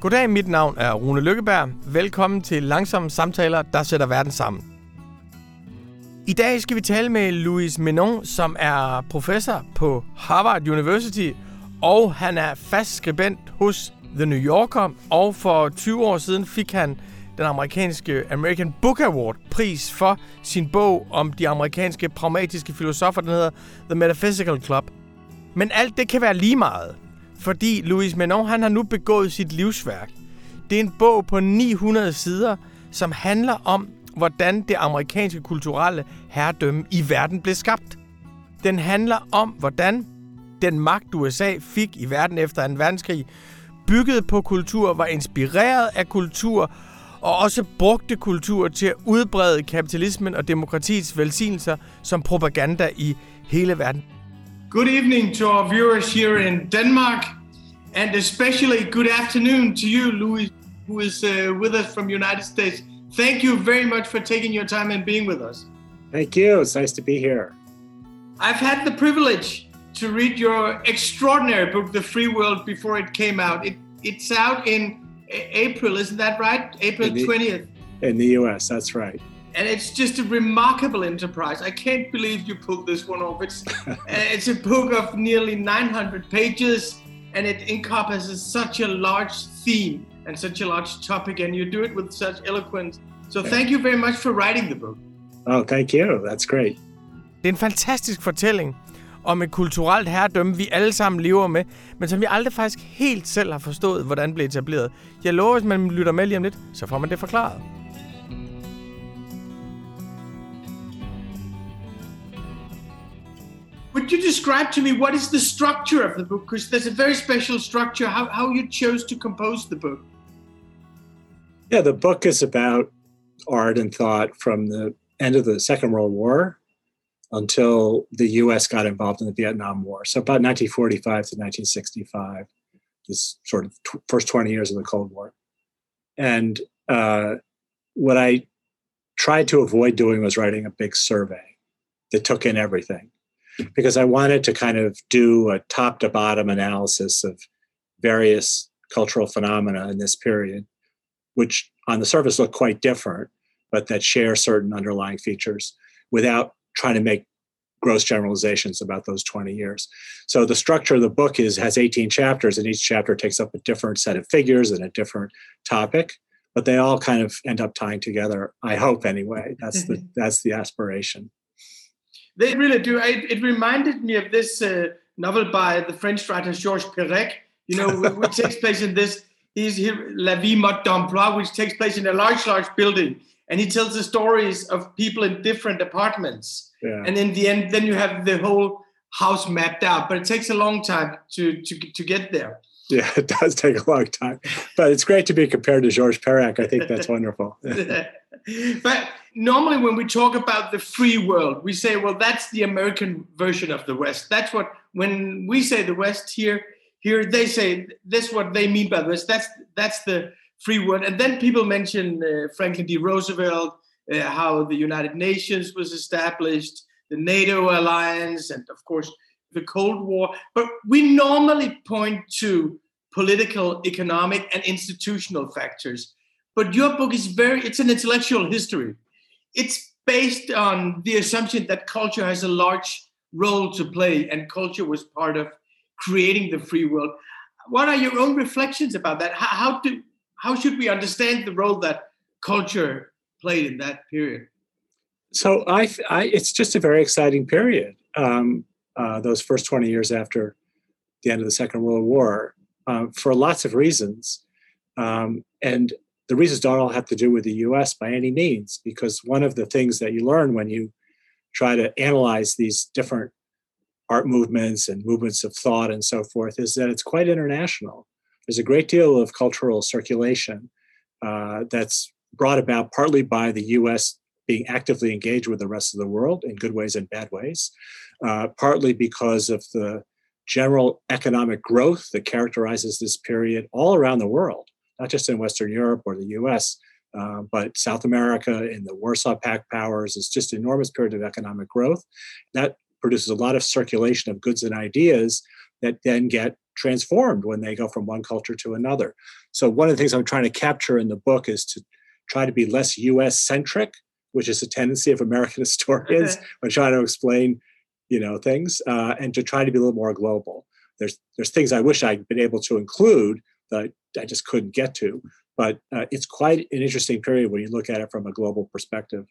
Goddag, mit navn er Rune Lykkeberg. Velkommen til Langsomme Samtaler, der sætter verden sammen. I dag skal vi tale med Louis Menon, som er professor på Harvard University, og han er fast skribent hos The New Yorker, og for 20 år siden fik han den amerikanske American Book Award pris for sin bog om de amerikanske pragmatiske filosofer, den hedder The Metaphysical Club. Men alt det kan være lige meget, fordi Louis Menon han har nu begået sit livsværk. Det er en bog på 900 sider, som handler om, hvordan det amerikanske kulturelle herredømme i verden blev skabt. Den handler om, hvordan den magt USA fik i verden efter 2. verdenskrig, byggede på kultur, var inspireret af kultur, og også brugte kultur til at udbrede kapitalismen og demokratiets velsignelser som propaganda i hele verden. Good evening to our viewers here in Denmark, and especially good afternoon to you, Louis, who is uh, with us from United States. Thank you very much for taking your time and being with us. Thank you. It's nice to be here. I've had the privilege to read your extraordinary book, The Free World, before it came out. It, it's out in April, isn't that right? April In the- 20th. In the US, that's right. And it's just a remarkable enterprise. I can't believe you pulled this one off. It's uh, it's a book of nearly 900 pages, and it encompasses such a large theme and such a large topic, and you do it with such eloquence. So thank you very much for writing the book. Oh, thank you. That's great. Det er en fantastisk fortælling om et kulturelt herredømme, vi alle sammen lever med, men som vi aldrig faktisk helt selv har forstået, hvordan blev etableret. Jeg lover, hvis man lytter med lige om lidt, så får man det forklaret. Would you describe to me what is the structure of the book? Because there's a very special structure. How how you chose to compose the book? Yeah, the book is about art and thought from the end of the Second World War until the US got involved in the Vietnam War. So about 1945 to 1965, this sort of tw- first 20 years of the Cold War. And uh, what I tried to avoid doing was writing a big survey that took in everything because I wanted to kind of do a top to bottom analysis of various cultural phenomena in this period, which on the surface look quite different, but that share certain underlying features without trying to make gross generalizations about those 20 years. So the structure of the book is has 18 chapters, and each chapter takes up a different set of figures and a different topic, but they all kind of end up tying together. I hope anyway. That's the mm-hmm. that's the aspiration. They really do. It, it reminded me of this uh, novel by the French writer Georges Perec, you know, which takes place in this, he's here, La Vie Mode d'Emploi, which takes place in a large, large building. And he tells the stories of people in different apartments. Yeah. And in the end, then you have the whole house mapped out, but it takes a long time to, to, to get there. Yeah, it does take a long time, but it's great to be compared to Georges Perec. I think that's wonderful. but normally when we talk about the free world we say well that's the american version of the west. That's what when we say the west here here they say this what they mean by this. That's that's the free world. And then people mention uh, franklin d. Roosevelt uh, how the united nations was established the nato alliance and of course the cold war. But we normally point to political economic and institutional factors. But your book is very it's an intellectual history it's based on the assumption that culture has a large role to play and culture was part of creating the free world. What are your own reflections about that? How, how do how should we understand the role that culture played in that period? So I, I it's just a very exciting period. Um, uh, those first 20 years after the end of the Second World War, uh, for lots of reasons, um, and the reasons don't all have to do with the U.S. by any means, because one of the things that you learn when you try to analyze these different art movements and movements of thought and so forth is that it's quite international. There's a great deal of cultural circulation uh, that's brought about partly by the U.S. being actively engaged with the rest of the world in good ways and bad ways, uh, partly because of the general economic growth that characterizes this period all around the world, not just in Western Europe or the US, uh, but South America in the Warsaw Pact powers. It's just an enormous period of economic growth. That produces a lot of circulation of goods and ideas that then get transformed when they go from one culture to another. So one of the things I'm trying to capture in the book is to try to be less U.S. centric, which is a tendency of American historians when trying to explain, you know, things, uh, and to try to be a little more global. There's there's things I wish I'd been able to include that I just couldn't get to, but uh, it's quite an interesting period when you look at it from a global perspective.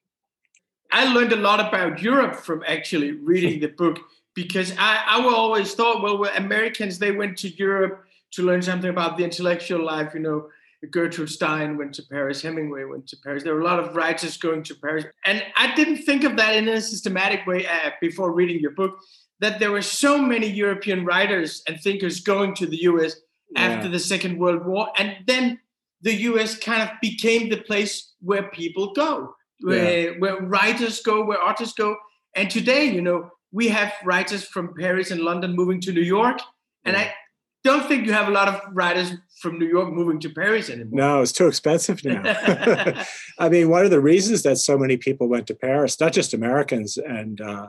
I learned a lot about Europe from actually reading the book because I, I always thought, well, Americans, they went to Europe to learn something about the intellectual life. You know, Gertrude Stein went to Paris, Hemingway went to Paris. There were a lot of writers going to Paris. And I didn't think of that in a systematic way uh, before reading your book, that there were so many European writers and thinkers going to the US yeah. after the Second World War. And then the US kind of became the place where people go, where, yeah. where writers go, where artists go. And today, you know, we have writers from Paris and London moving to New York, and I don't think you have a lot of writers from New York moving to Paris anymore. No, it's too expensive now. I mean, one of the reasons that so many people went to Paris, not just Americans and uh,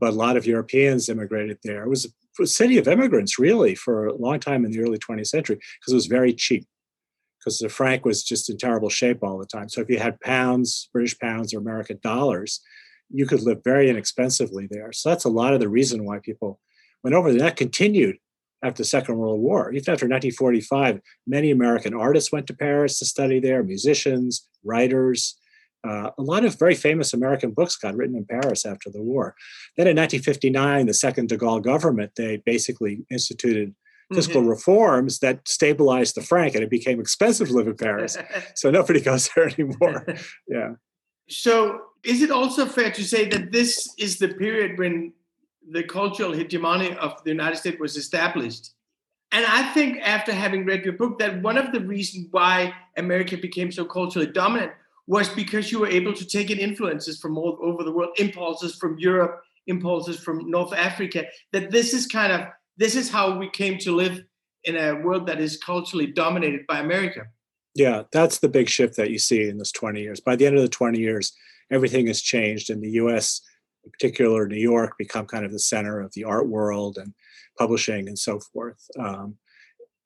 but a lot of Europeans immigrated there. It was a city of immigrants, really, for a long time in the early 20th century because it was very cheap. Because the franc was just in terrible shape all the time. So if you had pounds, British pounds, or American dollars, you could live very inexpensively there. So that's a lot of the reason why people went over there. That continued after the Second World War. Even after 1945, many American artists went to Paris to study there, musicians, writers. Uh, a lot of very famous American books got written in Paris after the war. Then in 1959, the second de Gaulle government, they basically instituted fiscal mm-hmm. reforms that stabilized the franc and it became expensive to live in Paris. so nobody goes there anymore. Yeah. So is it also fair to say that this is the period when the cultural hegemony of the United States was established? And I think after having read your book, that one of the reasons why America became so culturally dominant was because you were able to take in influences from all over the world, impulses from Europe, impulses from North Africa. That this is kind of this is how we came to live in a world that is culturally dominated by America. Yeah, that's the big shift that you see in this 20 years. By the end of the 20 years, everything has changed in the US, in particular New York, become kind of the center of the art world and publishing and so forth. Um,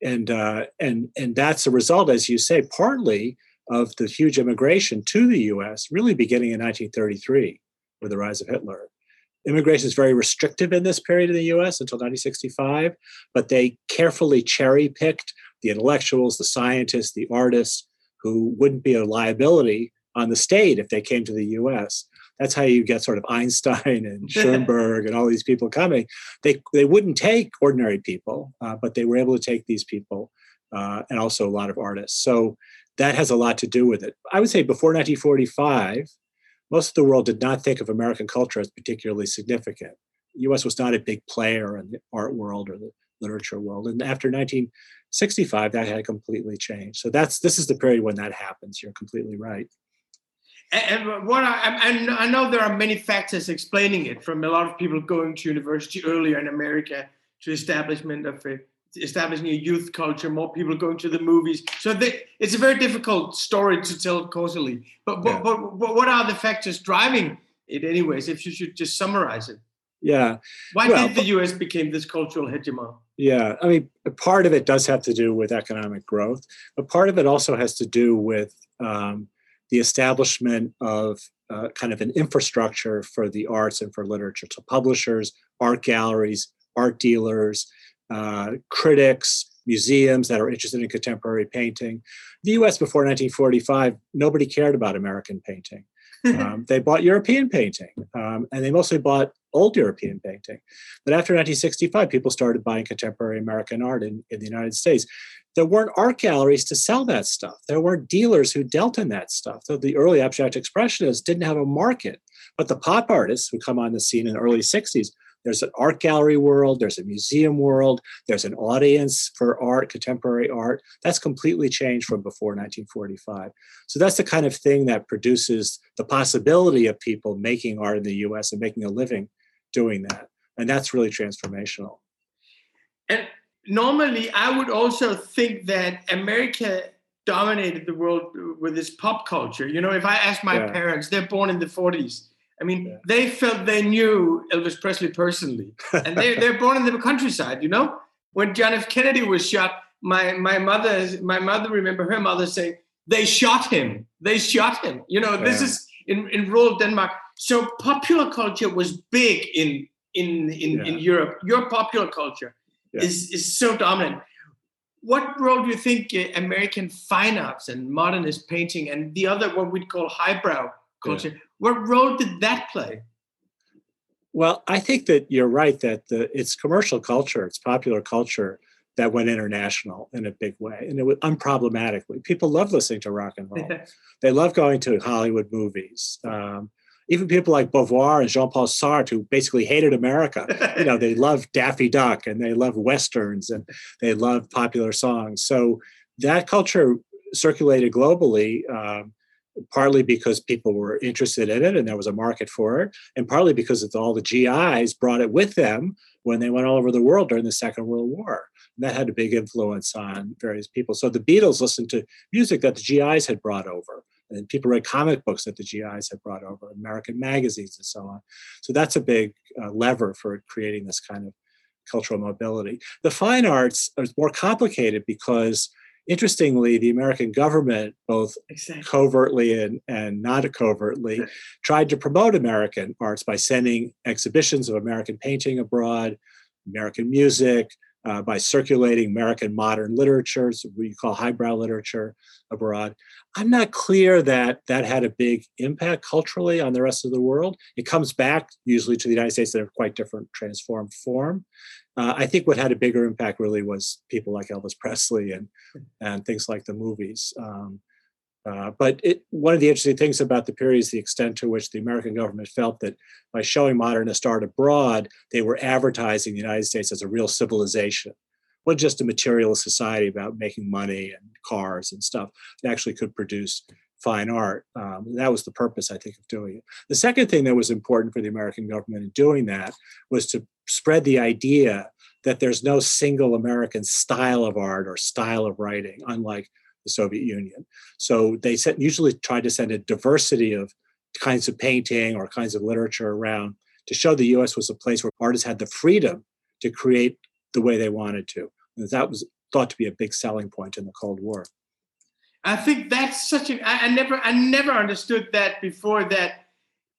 and uh, and and that's a result, as you say, partly of the huge immigration to the U.S. really beginning in 1933 with the rise of Hitler. Immigration is very restrictive in this period in the U.S. until 1965, but they carefully cherry picked the intellectuals, the scientists, the artists who wouldn't be a liability on the state if they came to the US. That's how you get sort of Einstein and Schoenberg and all these people coming. They, they wouldn't take ordinary people, uh, but they were able to take these people uh, and also a lot of artists. So that has a lot to do with it. I would say before 1945, most of the world did not think of American culture as particularly significant. The US was not a big player in the art world or the literature world. And after 1965, that had completely changed. So that's this is the period when that happens. You're completely right. And what I, I know there are many factors explaining it, from a lot of people going to university earlier in America to establishment of a, establishing a youth culture, more people going to the movies. So they, it's a very difficult story to tell causally. But, yeah. but, but, but what are the factors driving it, anyways? If you should just summarize it. Yeah. Why well, did the U.S. become this cultural hegemon? Yeah, I mean, part of it does have to do with economic growth, but part of it also has to do with um, the establishment of uh, kind of an infrastructure for the arts and for literature. So, publishers, art galleries, art dealers, uh, critics, museums that are interested in contemporary painting. The US before 1945, nobody cared about American painting. Um, they bought European painting, um, and they mostly bought old European painting. But after 1965, people started buying contemporary American art in, in the United States. There weren't art galleries to sell that stuff. There weren't dealers who dealt in that stuff. So the early abstract expressionists didn't have a market. But the pop artists who come on the scene in the early 60s there's an art gallery world, there's a museum world, there's an audience for art, contemporary art. That's completely changed from before 1945. So that's the kind of thing that produces the possibility of people making art in the US and making a living doing that. And that's really transformational. And normally, I would also think that America dominated the world with its pop culture. You know, if I ask my yeah. parents, they're born in the 40s I mean, yeah. they felt they knew Elvis Presley personally, and they they're born in the countryside, you know. when John F. Kennedy was shot, my my mother my mother remember her mother saying they shot him. They shot him. You know, this is in, in rural Denmark. So popular culture was big in in in, in Europe. Your popular culture Yeah. is is so dominant. What role do you think uh, American fine arts and modernist painting and the other what we'd call highbrow culture? What role did that play? Well, I think that you're right that the it's commercial culture, it's popular culture that went international in a big way, and it was unproblematically. People love listening to rock and roll. they love going to Hollywood movies. Um, even people like Beauvoir and Jean-Paul Sartre, who basically hated America, you know, they love Daffy Duck and they love westerns and they love popular songs. So that culture circulated globally, um, partly because people were interested in it and there was a market for it, and partly because all the GIs brought it with them when they went all over the world during the Second World War. And that had a big influence on various people. So the Beatles listened to music that the GIs had brought over and people read comic books that the GIs had brought over, American magazines, and so on. So that's a big uh, lever for creating this kind of cultural mobility. The fine arts is more complicated because, interestingly, the American government, both exactly. covertly and, and not covertly, tried to promote American arts by sending exhibitions of American painting abroad, American music, uh, by circulating American modern literature, so you call highbrow literature abroad. I'm not clear that that had a big impact culturally on the rest of the world. It comes back usually to the United States in a quite different transformed form. Uh, I think what had a bigger impact really was people like Elvis Presley and and things like the movies. Um, uh, but it, one of the interesting things about the period is the extent to which the American government felt that by showing modernist art abroad, they were advertising the United States as a real civilization, wasn't just a materialist society about making money and cars and stuff. It actually could produce fine art. Um, that was the purpose, I think, of doing it. The second thing that was important for the American government in doing that was to spread the idea that there's no single American style of art or style of writing, unlike the Soviet Union. So they sent, usually tried to send a diversity of kinds of painting or kinds of literature around to show the US was a place where artists had the freedom to create the way they wanted to. And that was thought to be a big selling point in the Cold War. I think that's such a I, I never I never understood that before that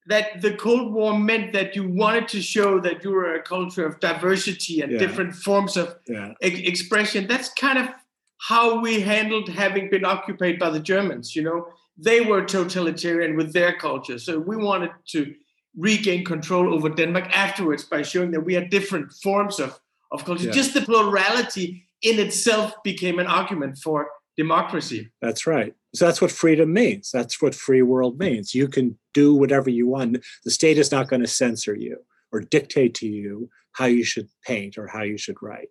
that the Cold War meant that you wanted to show that you were a culture of diversity and Yeah. different forms of Yeah. e- expression. That's kind of how we handled having been occupied by the Germans. You know, they were totalitarian with their culture, so we wanted to regain control over Denmark afterwards by showing that we had different forms of of culture. Yeah. Just the plurality in itself became an argument for democracy. That's right. So that's what freedom means. That's what free world means. You can do whatever you want. The state is not going to censor you or dictate to you how you should paint or how you should write.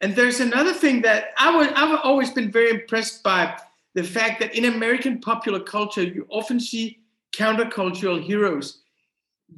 And there's another thing that I was I've always been very impressed by the fact that in American popular culture you often see countercultural heroes.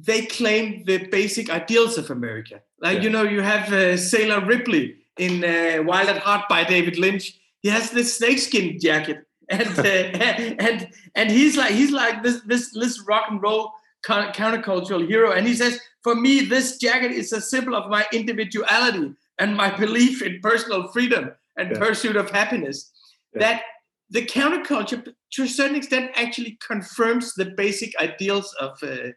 They claim the basic ideals of America. Like Yeah. you know, you have uh, Sailor Ripley in uh, Wild at Heart by David Lynch. He has this snakeskin jacket, and uh, and and he's like he's like this this this rock and roll countercultural hero. And he says, for me, this jacket is a symbol of my individuality and my belief in personal freedom and Yeah. pursuit of happiness. Yeah. That the counterculture, to a certain extent, actually confirms the basic ideals of uh,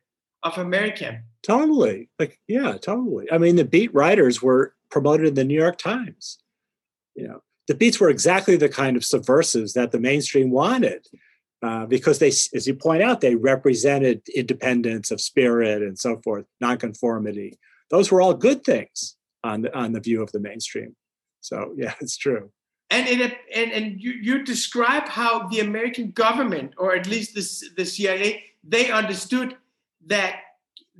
of America. Totally. Like, yeah, totally. I mean, the beat writers were promoted in the New York Times. You know, the beats were exactly the kind of subversives that the mainstream wanted. Uh, because they, as you point out, they represented independence of spirit and so forth, nonconformity. Those were all good things on the, on the view of the mainstream. So yeah, it's true. And it, and and you, you describe how the American government, or at least the, the CIA, they understood that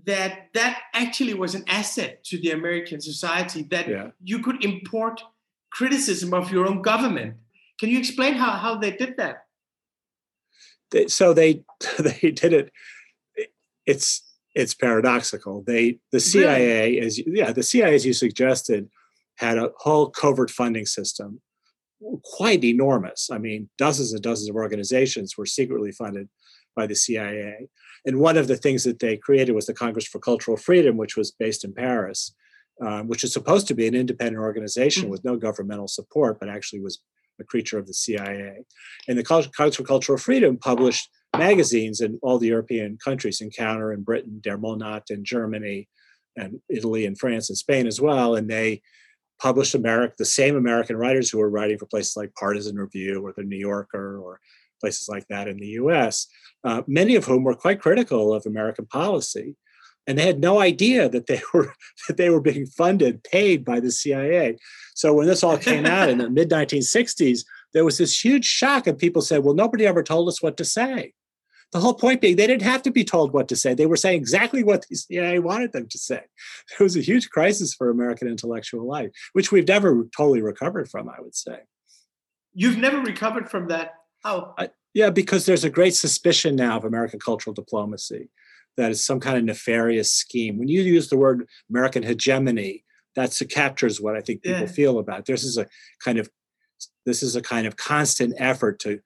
that that actually was an asset to the American society. That Yeah. you could import criticism of your own government. Can you explain how, how they did that? They, so they they did it. It's it's paradoxical. They the CIA is yeah the CIA as you suggested had a whole covert funding system, quite enormous. I mean, dozens and dozens of organizations were secretly funded by the CIA. And one of the things that they created was the Congress for Cultural Freedom, which was based in Paris. um, which is supposed to be an independent organization Mhm. with no governmental support, but actually was a creature of the CIA. And the College for Cultural Freedom published magazines in all the European countries, Encounter in Britain, Der Monat in Germany, and Italy and France and Spain as well. And they published America, the same American writers who were writing for places like Partisan Review or the New Yorker or places like that in the US, uh, many of whom were quite critical of American policy. And they had no idea that they were that they were being funded, paid by the CIA. So when this all came out in the mid 1960s, there was this huge shock, and people said, "Well, nobody ever told us what to say." The whole point being, they didn't have to be told what to say. They were saying exactly what the CIA wanted them to say. It was a huge crisis for American intellectual life, which we've never totally recovered from, I would say. You've never recovered from that. How? Yeah, because there's a great suspicion now of American cultural diplomacy that it's some kind of nefarious scheme. When you use the word American hegemony, that captures what I think people Yeah. feel about it. This is a kind of this is a kind of constant effort to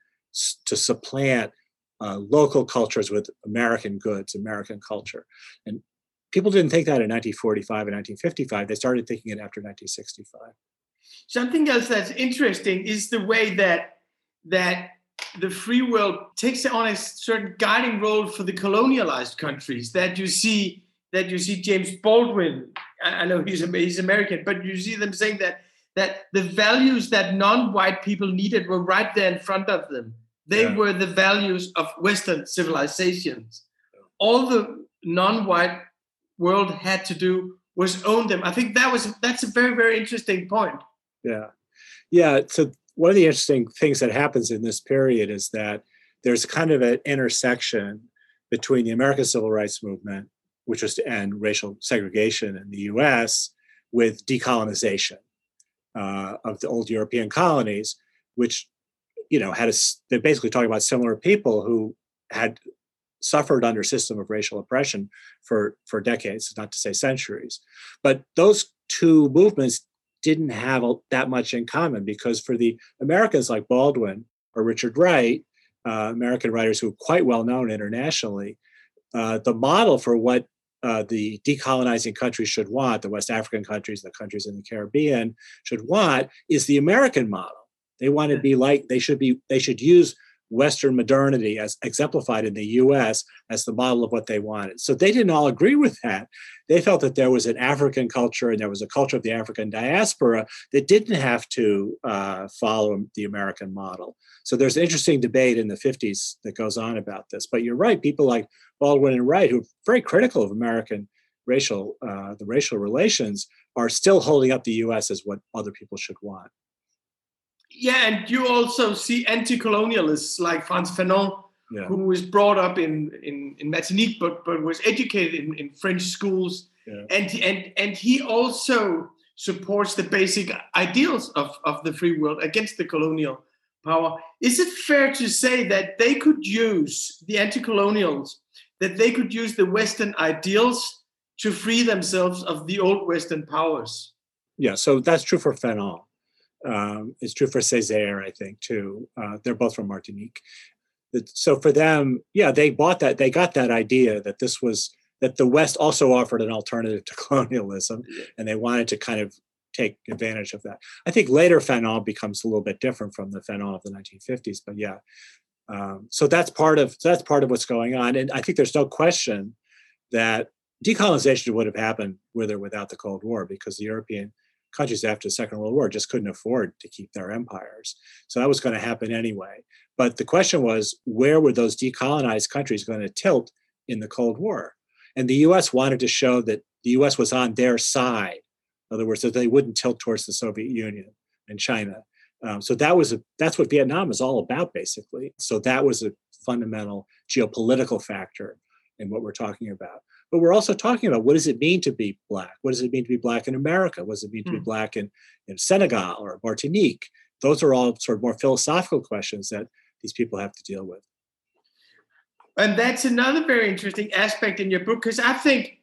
to supplant uh, local cultures with American goods, American culture, and people didn't think that in 1945 and 1955. They started thinking it after 1965. Something else that's interesting is the way that that the free world takes on a certain guiding role for the colonialized countries. That you see that you see James Baldwin. I know he's he's American, but you see them saying that that the values that non-white people needed were right there in front of them. They Yeah. were the values of Western civilizations. All the non-white world had to do was own them. I think that was that's a very very interesting point. Yeah. Yeah. So one of the interesting things that happens in this period is that there's kind of an intersection between the American Civil Rights Movement, which was to end racial segregation in the US, with decolonization uh, of the old European colonies, which, you know, had a, they're basically talking about similar people who had suffered under system of racial oppression for, for decades, not to say centuries. But those two movements didn't have a- that much in common because for the Americans like Baldwin or Richard Wright, uh, American writers who are quite well known internationally, uh, the model for what uh, the decolonizing countries should want, the West African countries, the countries in the Caribbean should want, is the American model. They want to be like they should be. They should use Western modernity as exemplified in the U.S. as the model of what they wanted. So they didn't all agree with that. They felt that there was an African culture and there was a culture of the African diaspora that didn't have to uh, follow the American model. So there's an interesting debate in the 50s that goes on about this. But you're right, people like Baldwin and Wright, who are very critical of American racial, uh, the racial relations, are still holding up the U.S. as what other people should want. Yeah, and you also see anti-colonialists like Frantz Fanon, Yeah. who was brought up in, in, in Martinique, but, but was educated in, in French schools. Yeah. And, and, and he also supports the basic ideals of, of the free world against the colonial power. Is it fair to say that they could use, the anti-colonials, that they could use the Western ideals to free themselves of the old Western powers? Yeah, so that's true for Fanon. Um, it's true for Césaire, I think, too. Uh, they're both from Martinique. So for them, yeah, they bought that. They got that idea that this was that the West also offered an alternative to colonialism, and they wanted to kind of take advantage of that. I think later Fanon becomes a little bit different from the Fanon of the 1950s, but yeah. Um, so that's part of that's part of what's going on, and I think there's no question that decolonization would have happened with or without the Cold War because the European countries after the Second World War just couldn't afford to keep their empires. So that was going to happen anyway. But the question was, where were those decolonized countries going to tilt in the Cold War? And the US wanted to show that the US was on their side. In other words, that they wouldn't tilt towards the Soviet Union and China. Um, so that was a, that's what Vietnam is all about, basically. So that was a fundamental geopolitical factor in what we're talking about. But we're also talking about what does it mean to be black? What does it mean to be black in America? What does it mean to be Hmm. black in, in Senegal or Martinique? Those are all sort of more philosophical questions that these people have to deal with. And that's another very interesting aspect in your book because I think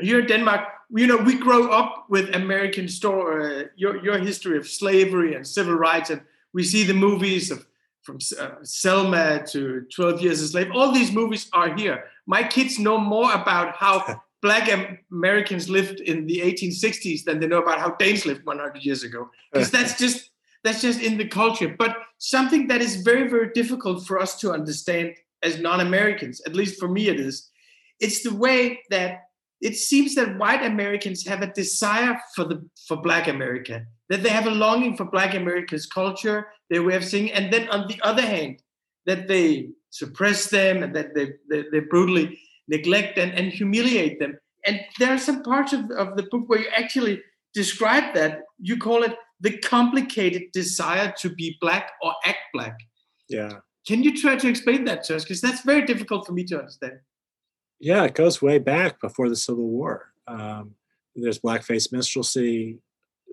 here in Denmark, you know, we grow up with American story, uh, your your history of slavery and civil rights, and we see the movies of from uh, Selma to 12 Years a Slave. All these movies are here. My kids know more about how black Americans lived in the 1860s than they know about how Danes lived 100 years ago. Uh. Because that's just that's just in the culture. But something that is very very difficult for us to understand as non-Americans, at least for me it is, it's the way that it seems that white Americans have a desire for the for Black America, that they have a longing for Black America's culture, their way of singing, and then on the other hand, that they suppress them and that they, they, they brutally neglect and, and humiliate them. And there are some parts of, of the book where you actually describe that. You call it the complicated desire to be black or act black. Yeah. Can you try to explain that to us? Because that's very difficult for me to understand. Yeah, it goes way back before the Civil War. Um, there's blackface minstrelsy.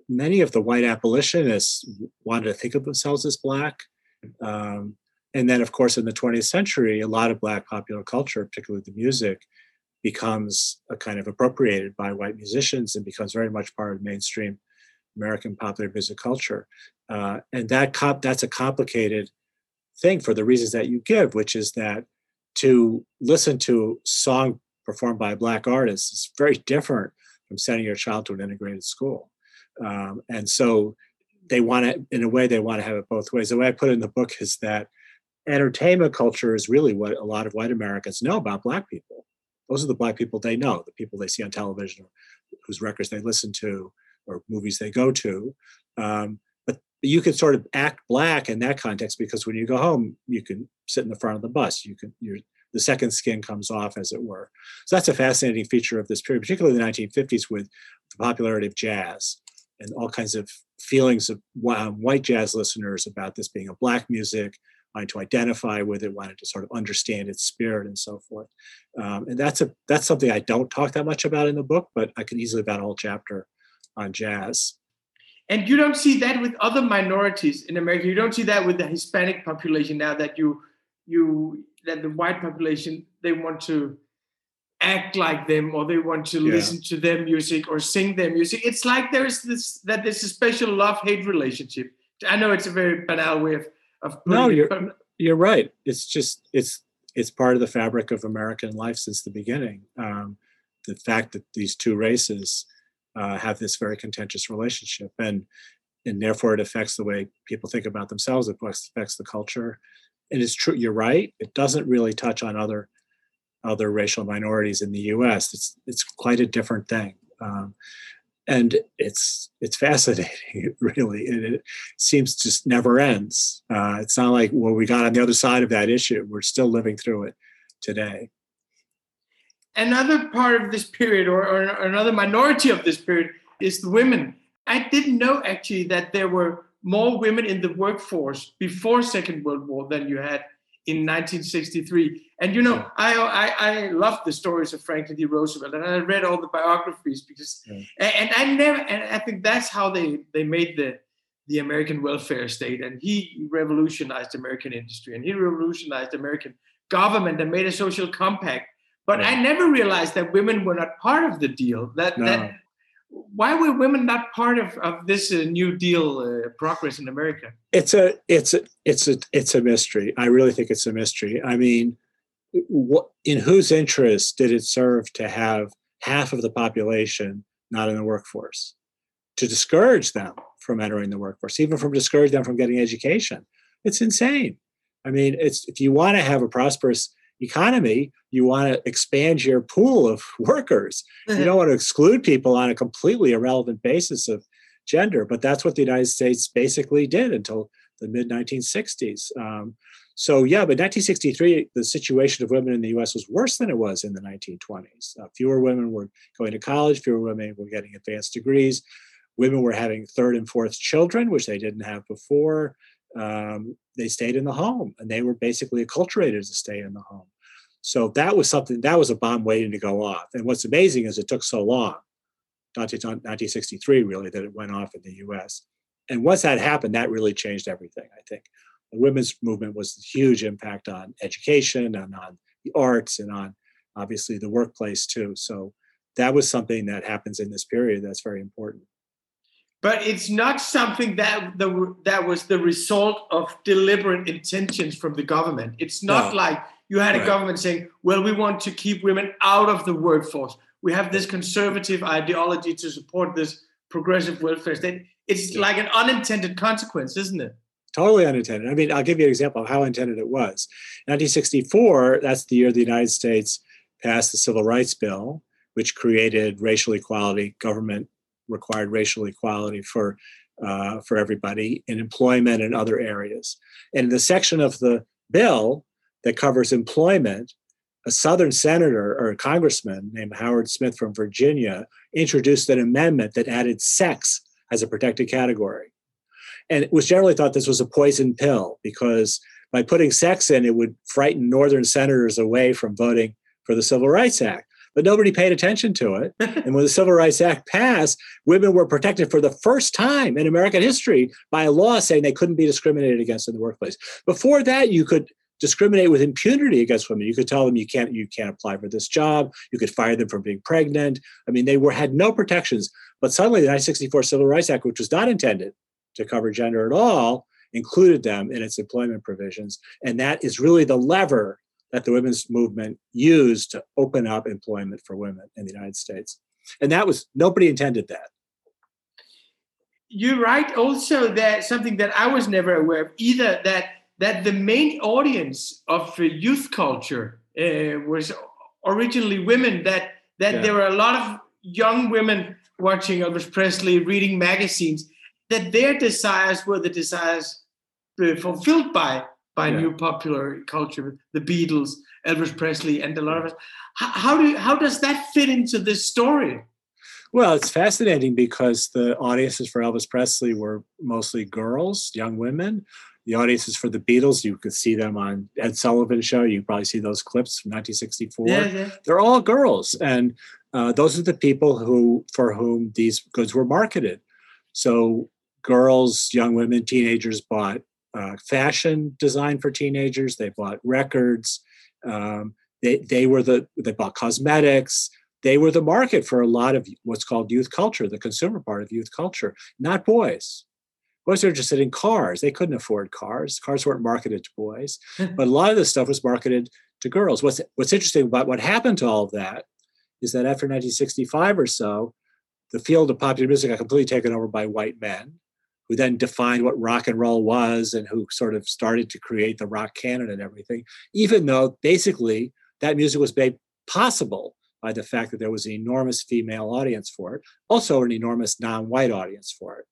Many of the white abolitionists wanted to think of themselves as black. Um, and then, of course, in the 20th century, a lot of Black popular culture, particularly the music, becomes a kind of appropriated by white musicians and becomes very much part of mainstream American popular music culture. Uh, and that comp- that's a complicated thing for the reasons that you give, which is that to listen to song performed by a black artist is very different from sending your child to an integrated school. Um, and so they want to, in a way, they want to have it both ways. The way I put it in the book is that entertainment culture is really what a lot of white Americans know about black people. Those are the black people they know, the people they see on television, whose records they listen to, or movies they go to. Um, but you can sort of act black in that context because when you go home, you can sit in the front of the bus. You can you're the second skin comes off, as it were. So that's a fascinating feature of this period, particularly the 1950s, with the popularity of jazz and all kinds of feelings of white jazz listeners about this being a black music, wanted to identify with it, wanted to sort of understand its spirit and so forth. Um, and that's a that's something I don't talk that much about in the book, but I could easily about a whole chapter on jazz. And you don't see that with other minorities in America. You don't see that with the Hispanic population now that you you that the white population they want to act like them or they want to yeah. listen to their music or sing their music. It's like there's this that there's a special love-hate relationship. I know it's a very banal way of of no you're, you're right. It's just it's it's part of the fabric of american life since the beginning. Um, the fact that these two races uh, have this very contentious relationship and and therefore it affects the way people think about themselves it affects the culture. And it's true you're right it doesn't really touch on other other racial minorities in the us it's it's quite a different thing. Um, and it's it's fascinating really and it seems just never ends. Uh, it's not like well we got on the other side of that issue we're still living through it today. Another part of this period or, or another minority of this period is the women. I didn't know actually that there were more women in the workforce before second world war than you had in 1963. And you know, yeah. I, I I love the stories of Franklin D. Roosevelt, and I read all the biographies because, yeah. and, and, I never, and I think that's how they they made the the American welfare state, and he revolutionized American industry, and he revolutionized American government, and made a social compact. But yeah. I never realized that women were not part of the deal. That no. that why were women not part of, of this uh, New Deal uh, progress in America? It's a it's a it's a it's a mystery. I really think it's a mystery. I mean, what, in whose interest did it serve to have half of the population not in the workforce? To discourage them from entering the workforce, even from discourage them from getting education. It's insane. I mean, it's if you want to have a prosperous economy, you want to expand your pool of workers. You don't want to exclude people on a completely irrelevant basis of gender, but that's what the United States basically did until the mid 1960s. Um, so, yeah, but 1963, the situation of women in the US was worse than it was in the 1920s. Uh, fewer women were going to college, fewer women were getting advanced degrees. Women were having third and fourth children, which they didn't have before um, they stayed in the home and they were basically acculturated to stay in the home. So that was something that was a bomb waiting to go off. And what's amazing is it took so long, not until 1963 really, that it went off in the U.S. And once that happened, that really changed everything. I think the women's movement was a huge impact on education and on the arts and on obviously the workplace too. So that was something that happens in this period that's very important but it's not something that the that was the result of deliberate intentions from the government. It's not no. like you had a government saying, "Well, we want to keep women out of the workforce. we have this conservative ideology to support this progressive welfare state. It's like an unintended consequence, isn't it? Totally unintended. I mean, I'll give you an example of how intended it was. 1964, that's the year the United States passed the Civil Rights Bill, which created racial equality, government required racial equality for uh, for everybody in employment and other areas. And the section of the bill that covers employment, a Southern senator or a congressman named Howard Smith from Virginia introduced an amendment that added sex as a protected category. And it was generally thought this was a poison pill because by putting sex in, it would frighten Northern senators away from voting for the Civil Rights Act but nobody paid attention to it. and when the Civil Rights Act passed, women were protected for the first time in American history by a law saying they couldn't be discriminated against in the workplace. Before that, you could discriminate with impunity against women. You could tell them you can't you can't apply for this job. You could fire them for being pregnant. I mean, they were had no protections. But suddenly, the 1964 Civil Rights Act, which was not intended to cover gender at all, included them in its employment provisions, and that is really the lever that the women's movement used to open up employment for women in the United States. And that was nobody intended that. You write also that something that I was never aware of either that that the main audience of youth culture uh, was originally women that that yeah. there were a lot of young women watching Elvis Presley reading magazines that their desires were the desires uh, fulfilled by by yeah. new popular culture, the Beatles, Elvis Presley, and a lot of us. How, how do how does that fit into this story? Well, it's fascinating because the audiences for Elvis Presley were mostly girls, young women. The audiences for the Beatles, you could see them on Ed Sullivan show. You probably see those clips from 1964. Yeah, yeah. They're all girls, and uh, those are the people who for whom these goods were marketed. So girls, young women, teenagers bought uh, fashion design for teenagers. They bought records. Um, they they were the they bought cosmetics. They were the market for a lot of what's called youth culture, the consumer part of youth culture. Not boys. Boys are interested in cars. They couldn't afford cars. Cars weren't marketed to boys, but a lot of this stuff was marketed to girls. What's what's interesting about what happened to all of that is that after 1965 or so, the field of popular music got completely taken over by white men who then defined what rock and roll was and who sort of started to create the rock canon and everything, even though basically that music was made possible by the fact that there was an enormous female audience for it, also an enormous non-white audience for it.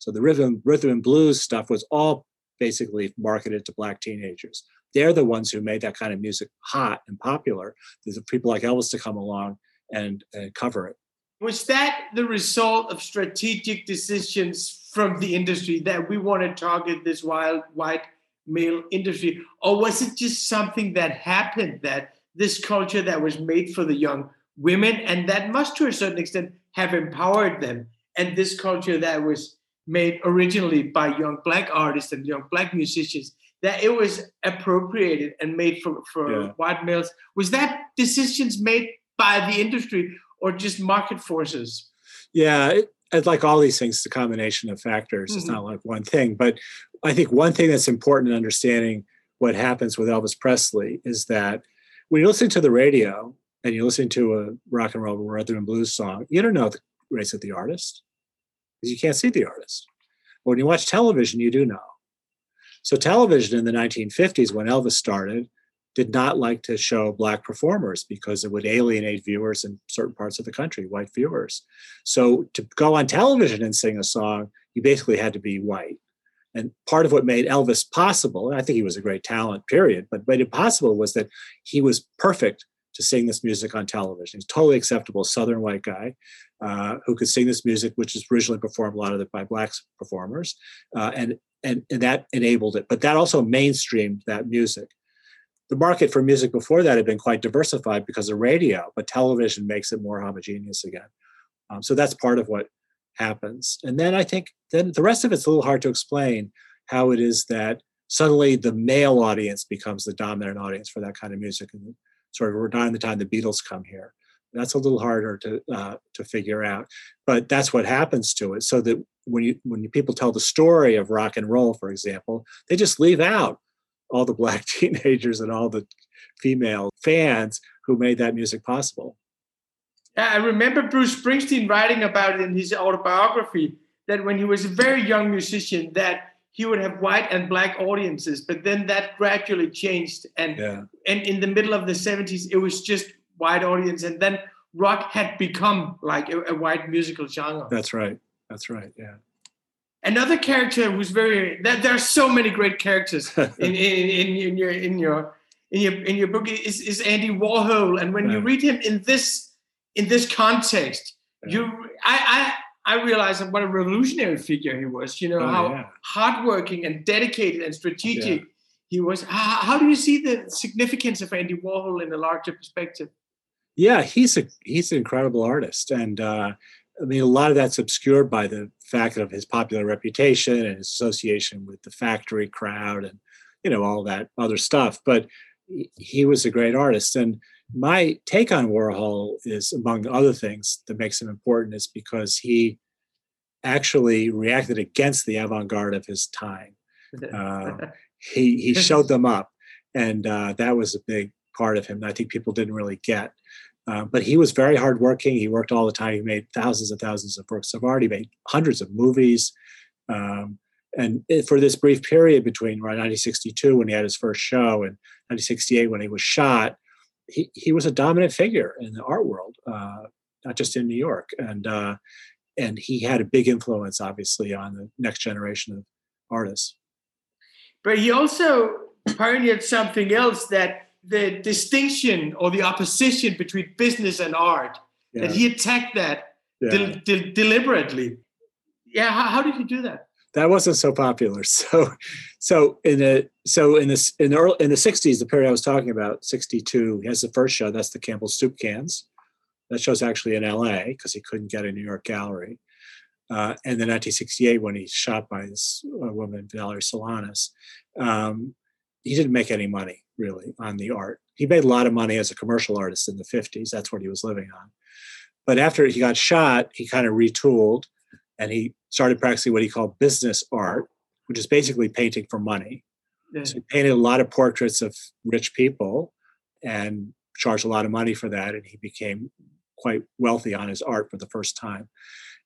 So the rhythm, rhythm and blues stuff was all basically marketed to black teenagers. They're the ones who made that kind of music hot and popular. There's people like Elvis to come along and, and cover it. Was that the result of strategic decisions from the industry that we want to target this wild white male industry? Or was it just something that happened that this culture that was made for the young women and that must to a certain extent have empowered them? And this culture that was made originally by young black artists and young black musicians that it was appropriated and made for, for yeah. white males? Was that decisions made by the industry or just market forces? Yeah it, like all these things, it's a combination of factors. Mm-hmm. It's not like one thing. But I think one thing that's important in understanding what happens with Elvis Presley is that when you listen to the radio and you listen to a rock and roll rhythm and blues song, you don't know the race of the artist because you can't see the artist. But when you watch television, you do know. So television in the 1950s, when Elvis started, did not like to show black performers because it would alienate viewers in certain parts of the country, white viewers. So to go on television and sing a song, you basically had to be white. And part of what made Elvis possible, and I think he was a great talent, period, but made it possible was that he was perfect to sing this music on television. He's totally acceptable Southern white guy uh, who could sing this music, which is originally performed a lot of it by black performers, uh, and, and and that enabled it. But that also mainstreamed that music the market for music before that had been quite diversified because of radio, but television makes it more homogeneous again. Um, so that's part of what happens. And then I think then the rest of it's a little hard to explain how it is that suddenly the male audience becomes the dominant audience for that kind of music. And sort of in the time the Beatles come here. That's a little harder to uh, to figure out, but that's what happens to it. So that when you when you, people tell the story of rock and roll, for example, they just leave out all the black teenagers and all the female fans who made that music possible. Yeah, I remember Bruce Springsteen writing about it in his autobiography that when he was a very young musician, that he would have white and black audiences, but then that gradually changed, and Yeah. and in the middle of the 70s, it was just white audience, and then rock had become like a, a white musical genre. That's right. That's right. Yeah. Another character who's very there, there are so many great characters in, in, in, in your in your in your in your book is, is Andy Warhol, and when you read him in this in this context, Yeah. you I I I realize what a revolutionary figure he was. You know Oh, how yeah. hardworking and dedicated and strategic he was. How, how do you see the significance of Andy Warhol in a larger perspective? Yeah, he's a he's an incredible artist, and uh, I mean a lot of that's obscured by the fact of his popular reputation and his association with the factory crowd, and you know all that other stuff. But he- was a great artist, and my take on Warhol is, among other things, that makes him important is because he actually reacted against the avant-garde of his time. Uh, he he showed them up, and uh, that was a big part of him. that I think people didn't really get. Uh, but he was very hardworking. He worked all the time. He made thousands and thousands of works of art. He made hundreds of movies. Um, and for this brief period between around 1962 when he had his first show and 1968 when he was shot, he, he was a dominant figure in the art world, uh, not just in New York. And uh, and he had a big influence, obviously, on the next generation of artists. But he also pioneered something else that the distinction or the opposition between business and art, Yeah. that he attacked that Yeah. del- del- deliberately. Yeah, how, how did he do that? that wasn't so popular. So, so in the so in this in the early, in the '60s, the period I was talking about, '62, he has the first show. That's the Campbell Soup Cans. That show's actually in L.A. because he couldn't get a New York gallery. Uh, and then 1968, when he's shot by this uh, woman, Valerie Solanas, um, he didn't make any money really on the art. He made a lot of money as a commercial artist in the 50s. That's what he was living on. But after he got shot, he kind of retooled and he started practicing what he called business art, which is basically painting for money. Yeah. So he painted a lot of portraits of rich people and charged a lot of money for that. And he became quite wealthy on his art for the first time.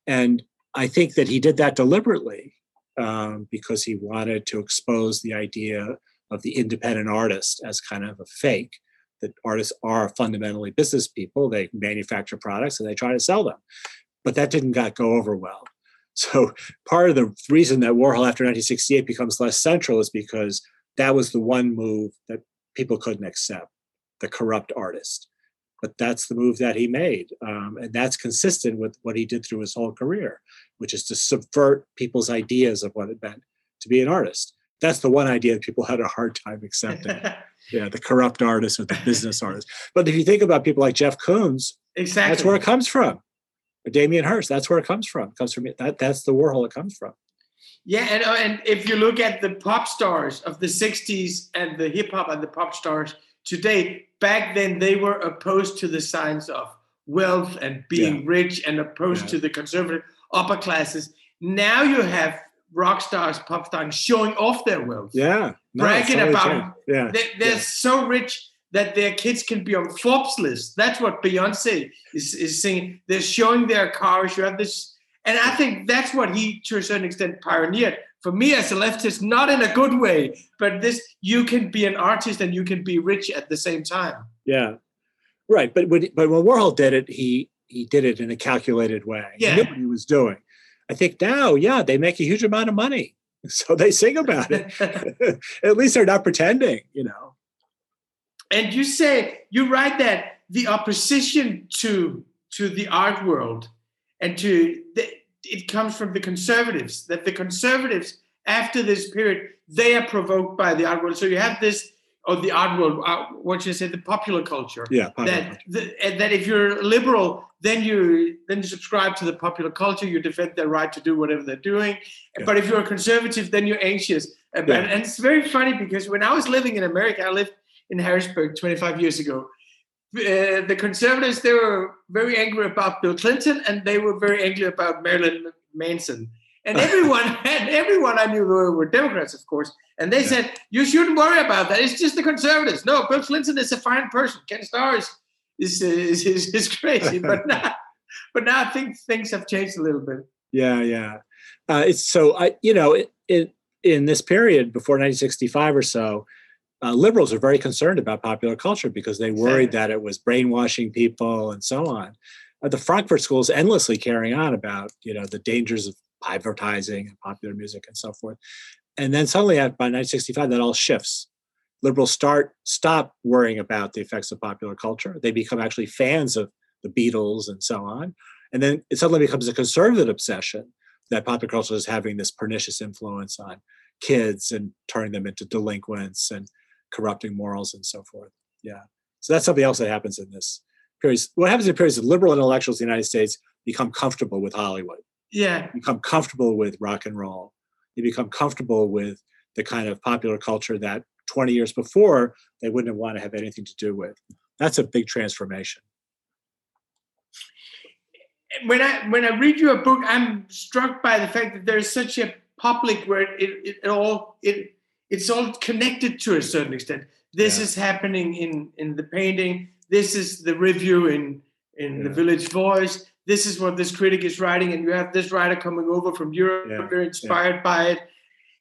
And I think that he did that deliberately um, because he wanted to expose the idea of the independent artist as kind of a fake. That artists are fundamentally business people. They manufacture products and they try to sell them. But that didn't got, go over well. So part of the reason that Warhol after 1968 becomes less central is because that was the one move that people couldn't accept, the corrupt artist. But that's the move that he made. Um, and that's consistent with what he did through his whole career, which is to subvert people's ideas of what it meant to be an artist. That's the one idea that people had a hard time accepting. yeah, the corrupt artist or the business artist. But if you think about people like Jeff Koons, exactly. that's where it comes from. Or Damien Hirst, that's where it comes from. It comes from that. That's the Warhol it comes from. Yeah, and, uh, and if you look at the pop stars of the 60s and the hip hop and the pop stars today, back then they were opposed to the signs of wealth and being rich and opposed Yeah. to the conservative upper classes. Now you have rock stars, pop stars showing off their wealth. Yeah, no, Bragging about-. Yeah, They, they're Yeah. so rich that their kids can be on Forbes list. That's what Beyonce is, is saying. They're showing their cars. You have this, and I think that's what he, to a certain extent, pioneered. For me as a leftist, not in a good way, but this you can be an artist and you can be rich at the same time. yeah, right. But when but when Warhol did it, he he did it in a calculated way. Yeah. He knew what he was doing. I think now, yeah, they make a huge amount of money, so they sing about it. At least they're not pretending, you know. and you say you write that the opposition to to the art world and to the, it comes from the conservatives that the conservatives after this period they are provoked by the art world so you have this or the art world uh, what you say the popular culture Yeah, popular that culture. the, that if you're liberal then you then you subscribe to the popular culture you defend their right to do whatever they're doing Yeah. but if you're a conservative then you're anxious about Yeah. and it's very funny because when i was living in america i lived in harrisburg 25 years ago uh, the conservatives they were very angry about bill clinton and they were very angry about marilyn manson and everyone and everyone i knew were, democrats of course and they Yeah. said you shouldn't worry about that it's just the conservatives no bill clinton is a fine person ken starr is is is, is, is crazy. but now, but now I think things have changed a little bit. Yeah, yeah. Uh, it's so I, you know, it, it, in this period before 1965 or so, uh, liberals are very concerned about popular culture because they worried that it was brainwashing people and so on. Uh, the Frankfurt School is endlessly carrying on about you know the dangers of advertising and popular music and so forth. And then suddenly, by 1965, that all shifts. Liberals start stop worrying about the effects of popular culture. They become actually fans of the Beatles and so on. And then it suddenly becomes a conservative obsession that popular culture is having this pernicious influence on kids and turning them into delinquents and corrupting morals and so forth. Yeah. So that's something else that happens in this period. What happens in periods of liberal intellectuals in the United States become comfortable with Hollywood. Yeah. Become comfortable with rock and roll. They become comfortable with the kind of popular culture that 20 years before they wouldn't want to have anything to do with. That's a big transformation. When I when I read your book, I'm struck by the fact that there's such a public where it, it all it it's all connected to a certain extent. This yeah. is happening in in the painting. This is the review in in yeah. the Village Voice. This is what this critic is writing, and you have this writer coming over from Europe. Yeah. They're inspired by it.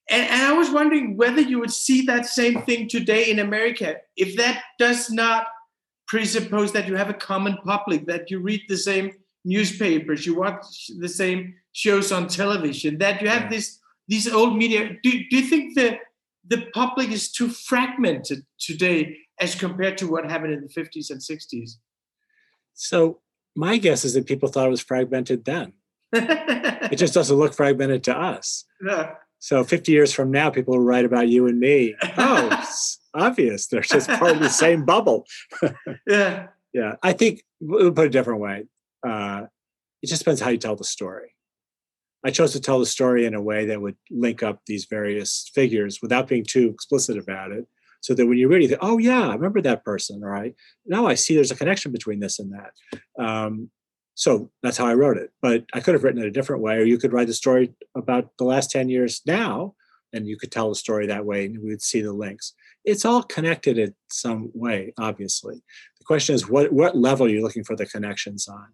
And, and I was wondering whether you would see that same thing today in America. If that does not presuppose that you have a common public, that you read the same newspapers, you watch the same shows on television, that you have this these old media. Do, do you think that the public is too fragmented today as compared to what happened in the 50s and 60s. So my guess is that people thought it was fragmented then. it just doesn't look fragmented to us. Yeah. So 50 years from now, people will write about you and me. Oh, it's obvious. They're just part of the same bubble. yeah. Yeah. I think we'll put it a different way. Uh, it just depends how you tell the story. I chose to tell the story in a way that would link up these various figures without being too explicit about it. So that when you read it, think, oh, yeah, I remember that person. Right. Now I see there's a connection between this and that. Um, so that's how I wrote it. But I could have written it a different way, or you could write the story about the last 10 years now, and you could tell the story that way, and we would see the links. It's all connected in some way, obviously. The question is, what, what level are you looking for the connections on?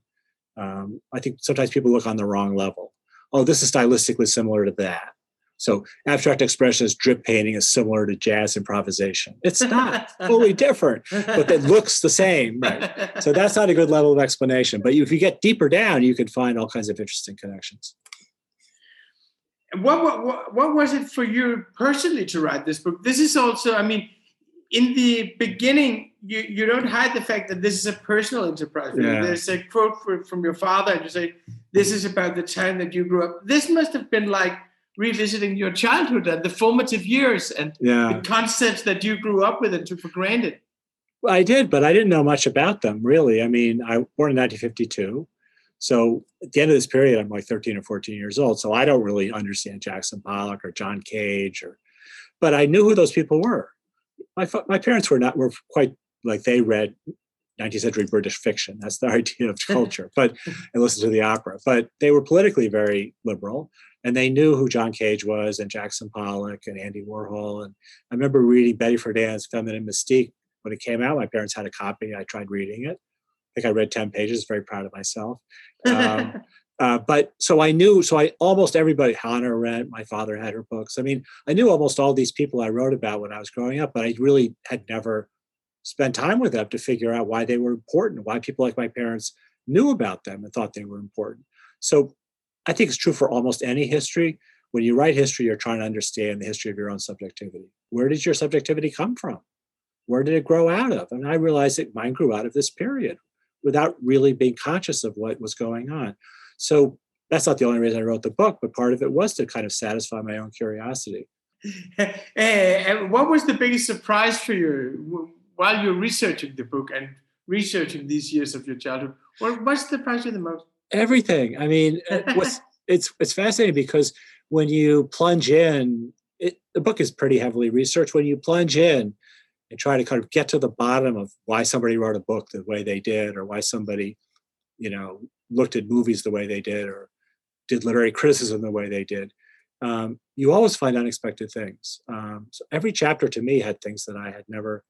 Um, I think sometimes people look on the wrong level oh, this is stylistically similar to that. So abstract expressionist drip painting is similar to jazz improvisation. It's not fully different, but it looks the same. Right. So that's not a good level of explanation. But if you get deeper down, you can find all kinds of interesting connections. What, what, what was it for you personally to write this book? This is also, I mean, in the beginning, you, you don't hide the fact that this is a personal enterprise. Yeah. There's a quote from your father, and you say, This is about the time that you grew up. This must have been like revisiting your childhood and the formative years and yeah. the concepts that you grew up with and took for granted. Well, I did, but I didn't know much about them really. I mean, I was born in 1952. So at the end of this period, I'm like 13 or 14 years old. So I don't really understand Jackson Pollock or John Cage or, but I knew who those people were. My, my parents were not, were quite like they read 19th century British fiction. That's the idea of culture, but and listen to the opera. But they were politically very liberal, and they knew who John Cage was and Jackson Pollock and Andy Warhol. And I remember reading Betty Friedan's Feminine Mystique when it came out. My parents had a copy. I tried reading it. I think I read 10 pages. Very proud of myself. Um, uh, but so I knew, so I almost everybody, Hannah Arendt, my father had her books. I mean, I knew almost all these people I wrote about when I was growing up, but I really had never spent time with them to figure out why they were important, why people like my parents knew about them and thought they were important. So I think it's true for almost any history. When you write history, you're trying to understand the history of your own subjectivity. Where did your subjectivity come from? Where did it grow out of? And I realized that mine grew out of this period without really being conscious of what was going on. So that's not the only reason I wrote the book, but part of it was to kind of satisfy my own curiosity. what was the biggest surprise for you while you're researching the book and researching these years of your childhood, what, what's surprised you the most? Everything. I mean, it's it's fascinating because when you plunge in, it, the book is pretty heavily researched. When you plunge in and try to kind of get to the bottom of why somebody wrote a book the way they did, or why somebody, you know, looked at movies the way they did, or did literary criticism the way they did, um, you always find unexpected things. Um, so every chapter to me had things that I had never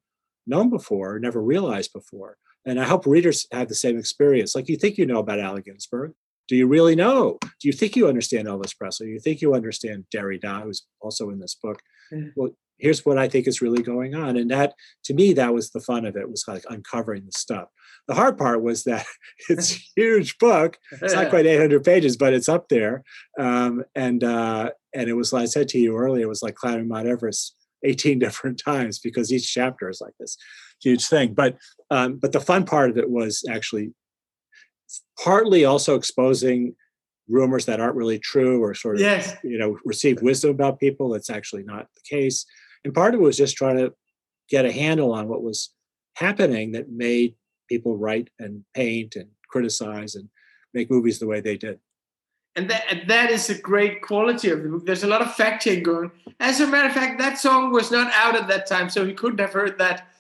known before, never realized before. And I hope readers have the same experience. Like you think you know about Allen Ginsberg. Do you really know? Do you think you understand Elvis Presley? Do you think you understand Derrida, who's also in this book? Well, here's what I think is really going on. And that, to me, that was the fun of it, was like uncovering the stuff. The hard part was that it's a huge book. It's not quite 800 pages, but it's up there. Um, and uh, and it was, like I said to you earlier, it was like climbing Mount Everest 18 different times because each chapter is like this huge thing. But um, but the fun part of it was actually partly also exposing rumors that aren't really true or sort of yes. you know receive wisdom about people. That's actually not the case. And part of it was just trying to get a handle on what was happening that made people write and paint and criticize and make movies the way they did. And that and that is a great quality of the book there's a lot of fact checking going. As a matter of fact that song was not out at that time so he couldn't have heard that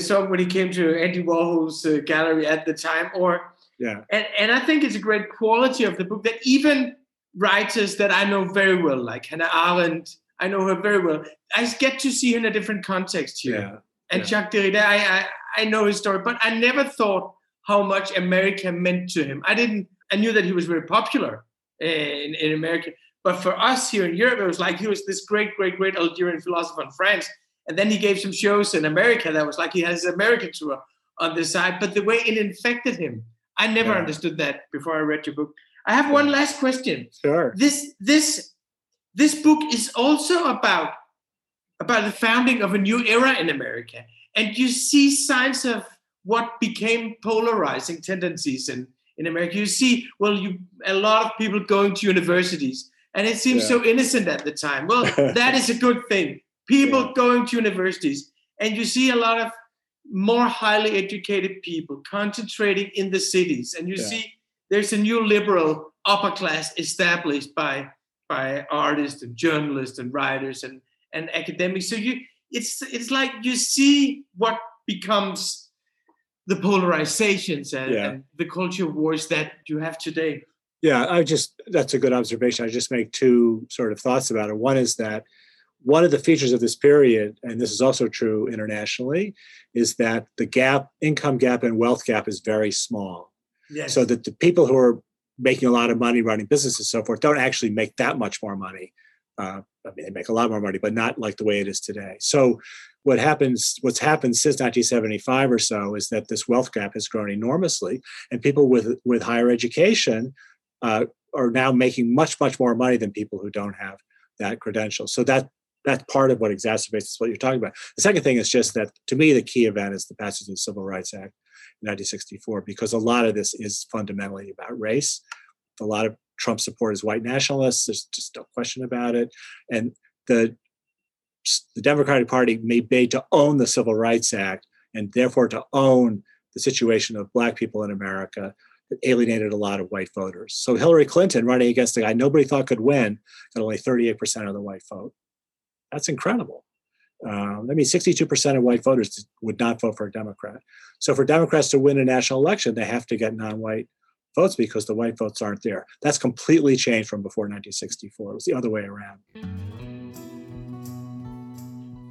song when he came to andy warhol's uh, gallery at the time or yeah. And, and I think it's a great quality of the book that even writers that I know very well, like Hannah Arendt, I know her very well. I get to see her in a different context here. Yeah. And yeah. Jacques Derrida, I, I, I know his story, but I never thought how much America meant to him. I didn't, I knew that he was very popular in, in America. But for us here in Europe, it was like he was this great, great, great Algerian philosopher in France. And then he gave some shows in America that was like he has his American tour on the side. But the way it infected him, I never yeah. understood that before I read your book. I have one last question. Sure. This this this book is also about about the founding of a new era in America, and you see signs of what became polarizing tendencies in in America. You see, well, you a lot of people going to universities, and it seems yeah. so innocent at the time. Well, that is a good thing. People going to universities, and you see a lot of more highly educated people concentrating in the cities and you yeah. see there's a new liberal upper class established by by artists and journalists and writers and and academics. So you it's it's like you see what becomes the polarizations and, yeah. and the culture wars that you have today. Yeah i just that's a good observation. I just make two sort of thoughts about it. One is that one of the features of this period, and this is also true internationally, is that the gap, income gap and wealth gap is very small. Yes. So that the people who are making a lot of money running businesses and so forth don't actually make that much more money. Uh, I mean, they make a lot more money, but not like the way it is today. So, what happens, what's happened since 1975 or so, is that this wealth gap has grown enormously, and people with with higher education uh, are now making much, much more money than people who don't have that credential. So that that's part of what exacerbates what you're talking about. The second thing is just that to me, the key event is the passage of the Civil Rights Act in 1964, because a lot of this is fundamentally about race. A lot of Trump support is white nationalists. There's just no question about it. And the the Democratic Party may be to own the Civil Rights Act and therefore to own the situation of black people in America that alienated a lot of white voters. So Hillary Clinton running against a guy nobody thought could win got only 38% of the white vote. That's incredible. Uh, I mean, 62% of white voters would not vote for a Democrat. So for Democrats to win a national election, they have to get non-white votes because the white votes aren't there. That's completely changed from before 1964. It was the other way around.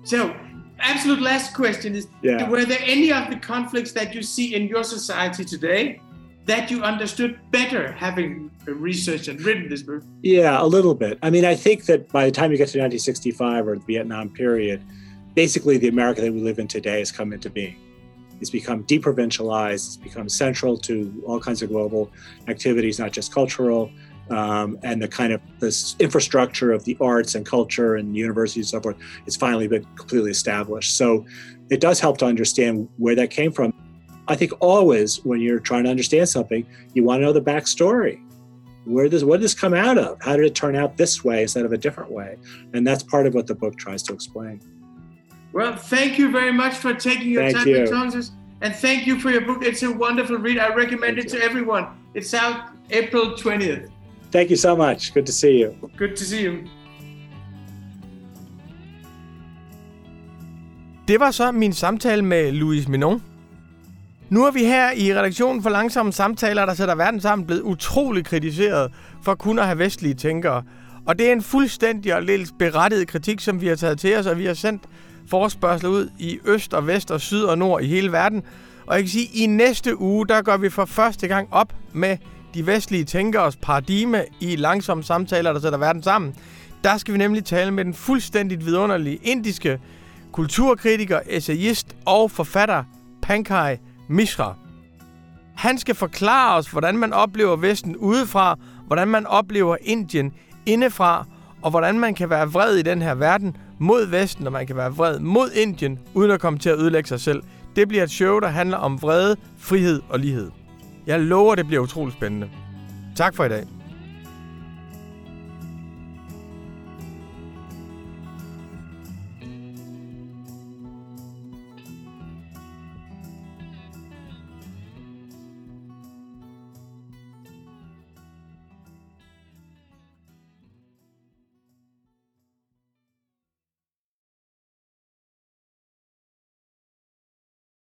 So, absolute last question is: yeah. Were there any of the conflicts that you see in your society today that you understood better having researched and written this book? Yeah, a little bit. I mean, I think that by the time you get to 1965 or the Vietnam period, basically the America that we live in today has come into being. It's become deprovincialized, it's become central to all kinds of global activities, not just cultural. Um, and the kind of this infrastructure of the arts and culture and universities and so forth has finally been completely established. So it does help to understand where that came from. I think always when you're trying to understand something, you want to know the backstory. Where does what did this come out of? How did it turn out this way instead of a different way? And that's part of what the book tries to explain. Well, thank you very much for taking your thank time you. to talk us. And thank you for your book. It's a wonderful read. I recommend thank it you. to everyone. It's out April 20th. Thank you so much. Good to see you. Good to see you. Det var så min samtale med Louis Menand. Nu er vi her i redaktionen for Langsomme Samtaler, der sætter verden sammen, blevet utrolig kritiseret for kun at have vestlige tænkere. Og det er en fuldstændig og lidt berettiget kritik, som vi har taget til os, og vi har sendt forspørgsel ud i øst og vest og syd og nord i hele verden. Og jeg kan sige, at i næste uge, der går vi for første gang op med de vestlige tænkeres paradigme i langsomme samtaler, der sætter verden sammen. Der skal vi nemlig tale med den fuldstændigt vidunderlige indiske kulturkritiker, essayist og forfatter Pankaj Mishra. Han skal forklare os, hvordan man oplever Vesten udefra, hvordan man oplever Indien indefra, og hvordan man kan være vred i den her verden mod Vesten, og man kan være vred mod Indien, uden at komme til at ødelægge sig selv. Det bliver et show, der handler om vrede, frihed og lighed. Jeg lover, det bliver utroligt spændende. Tak for i dag.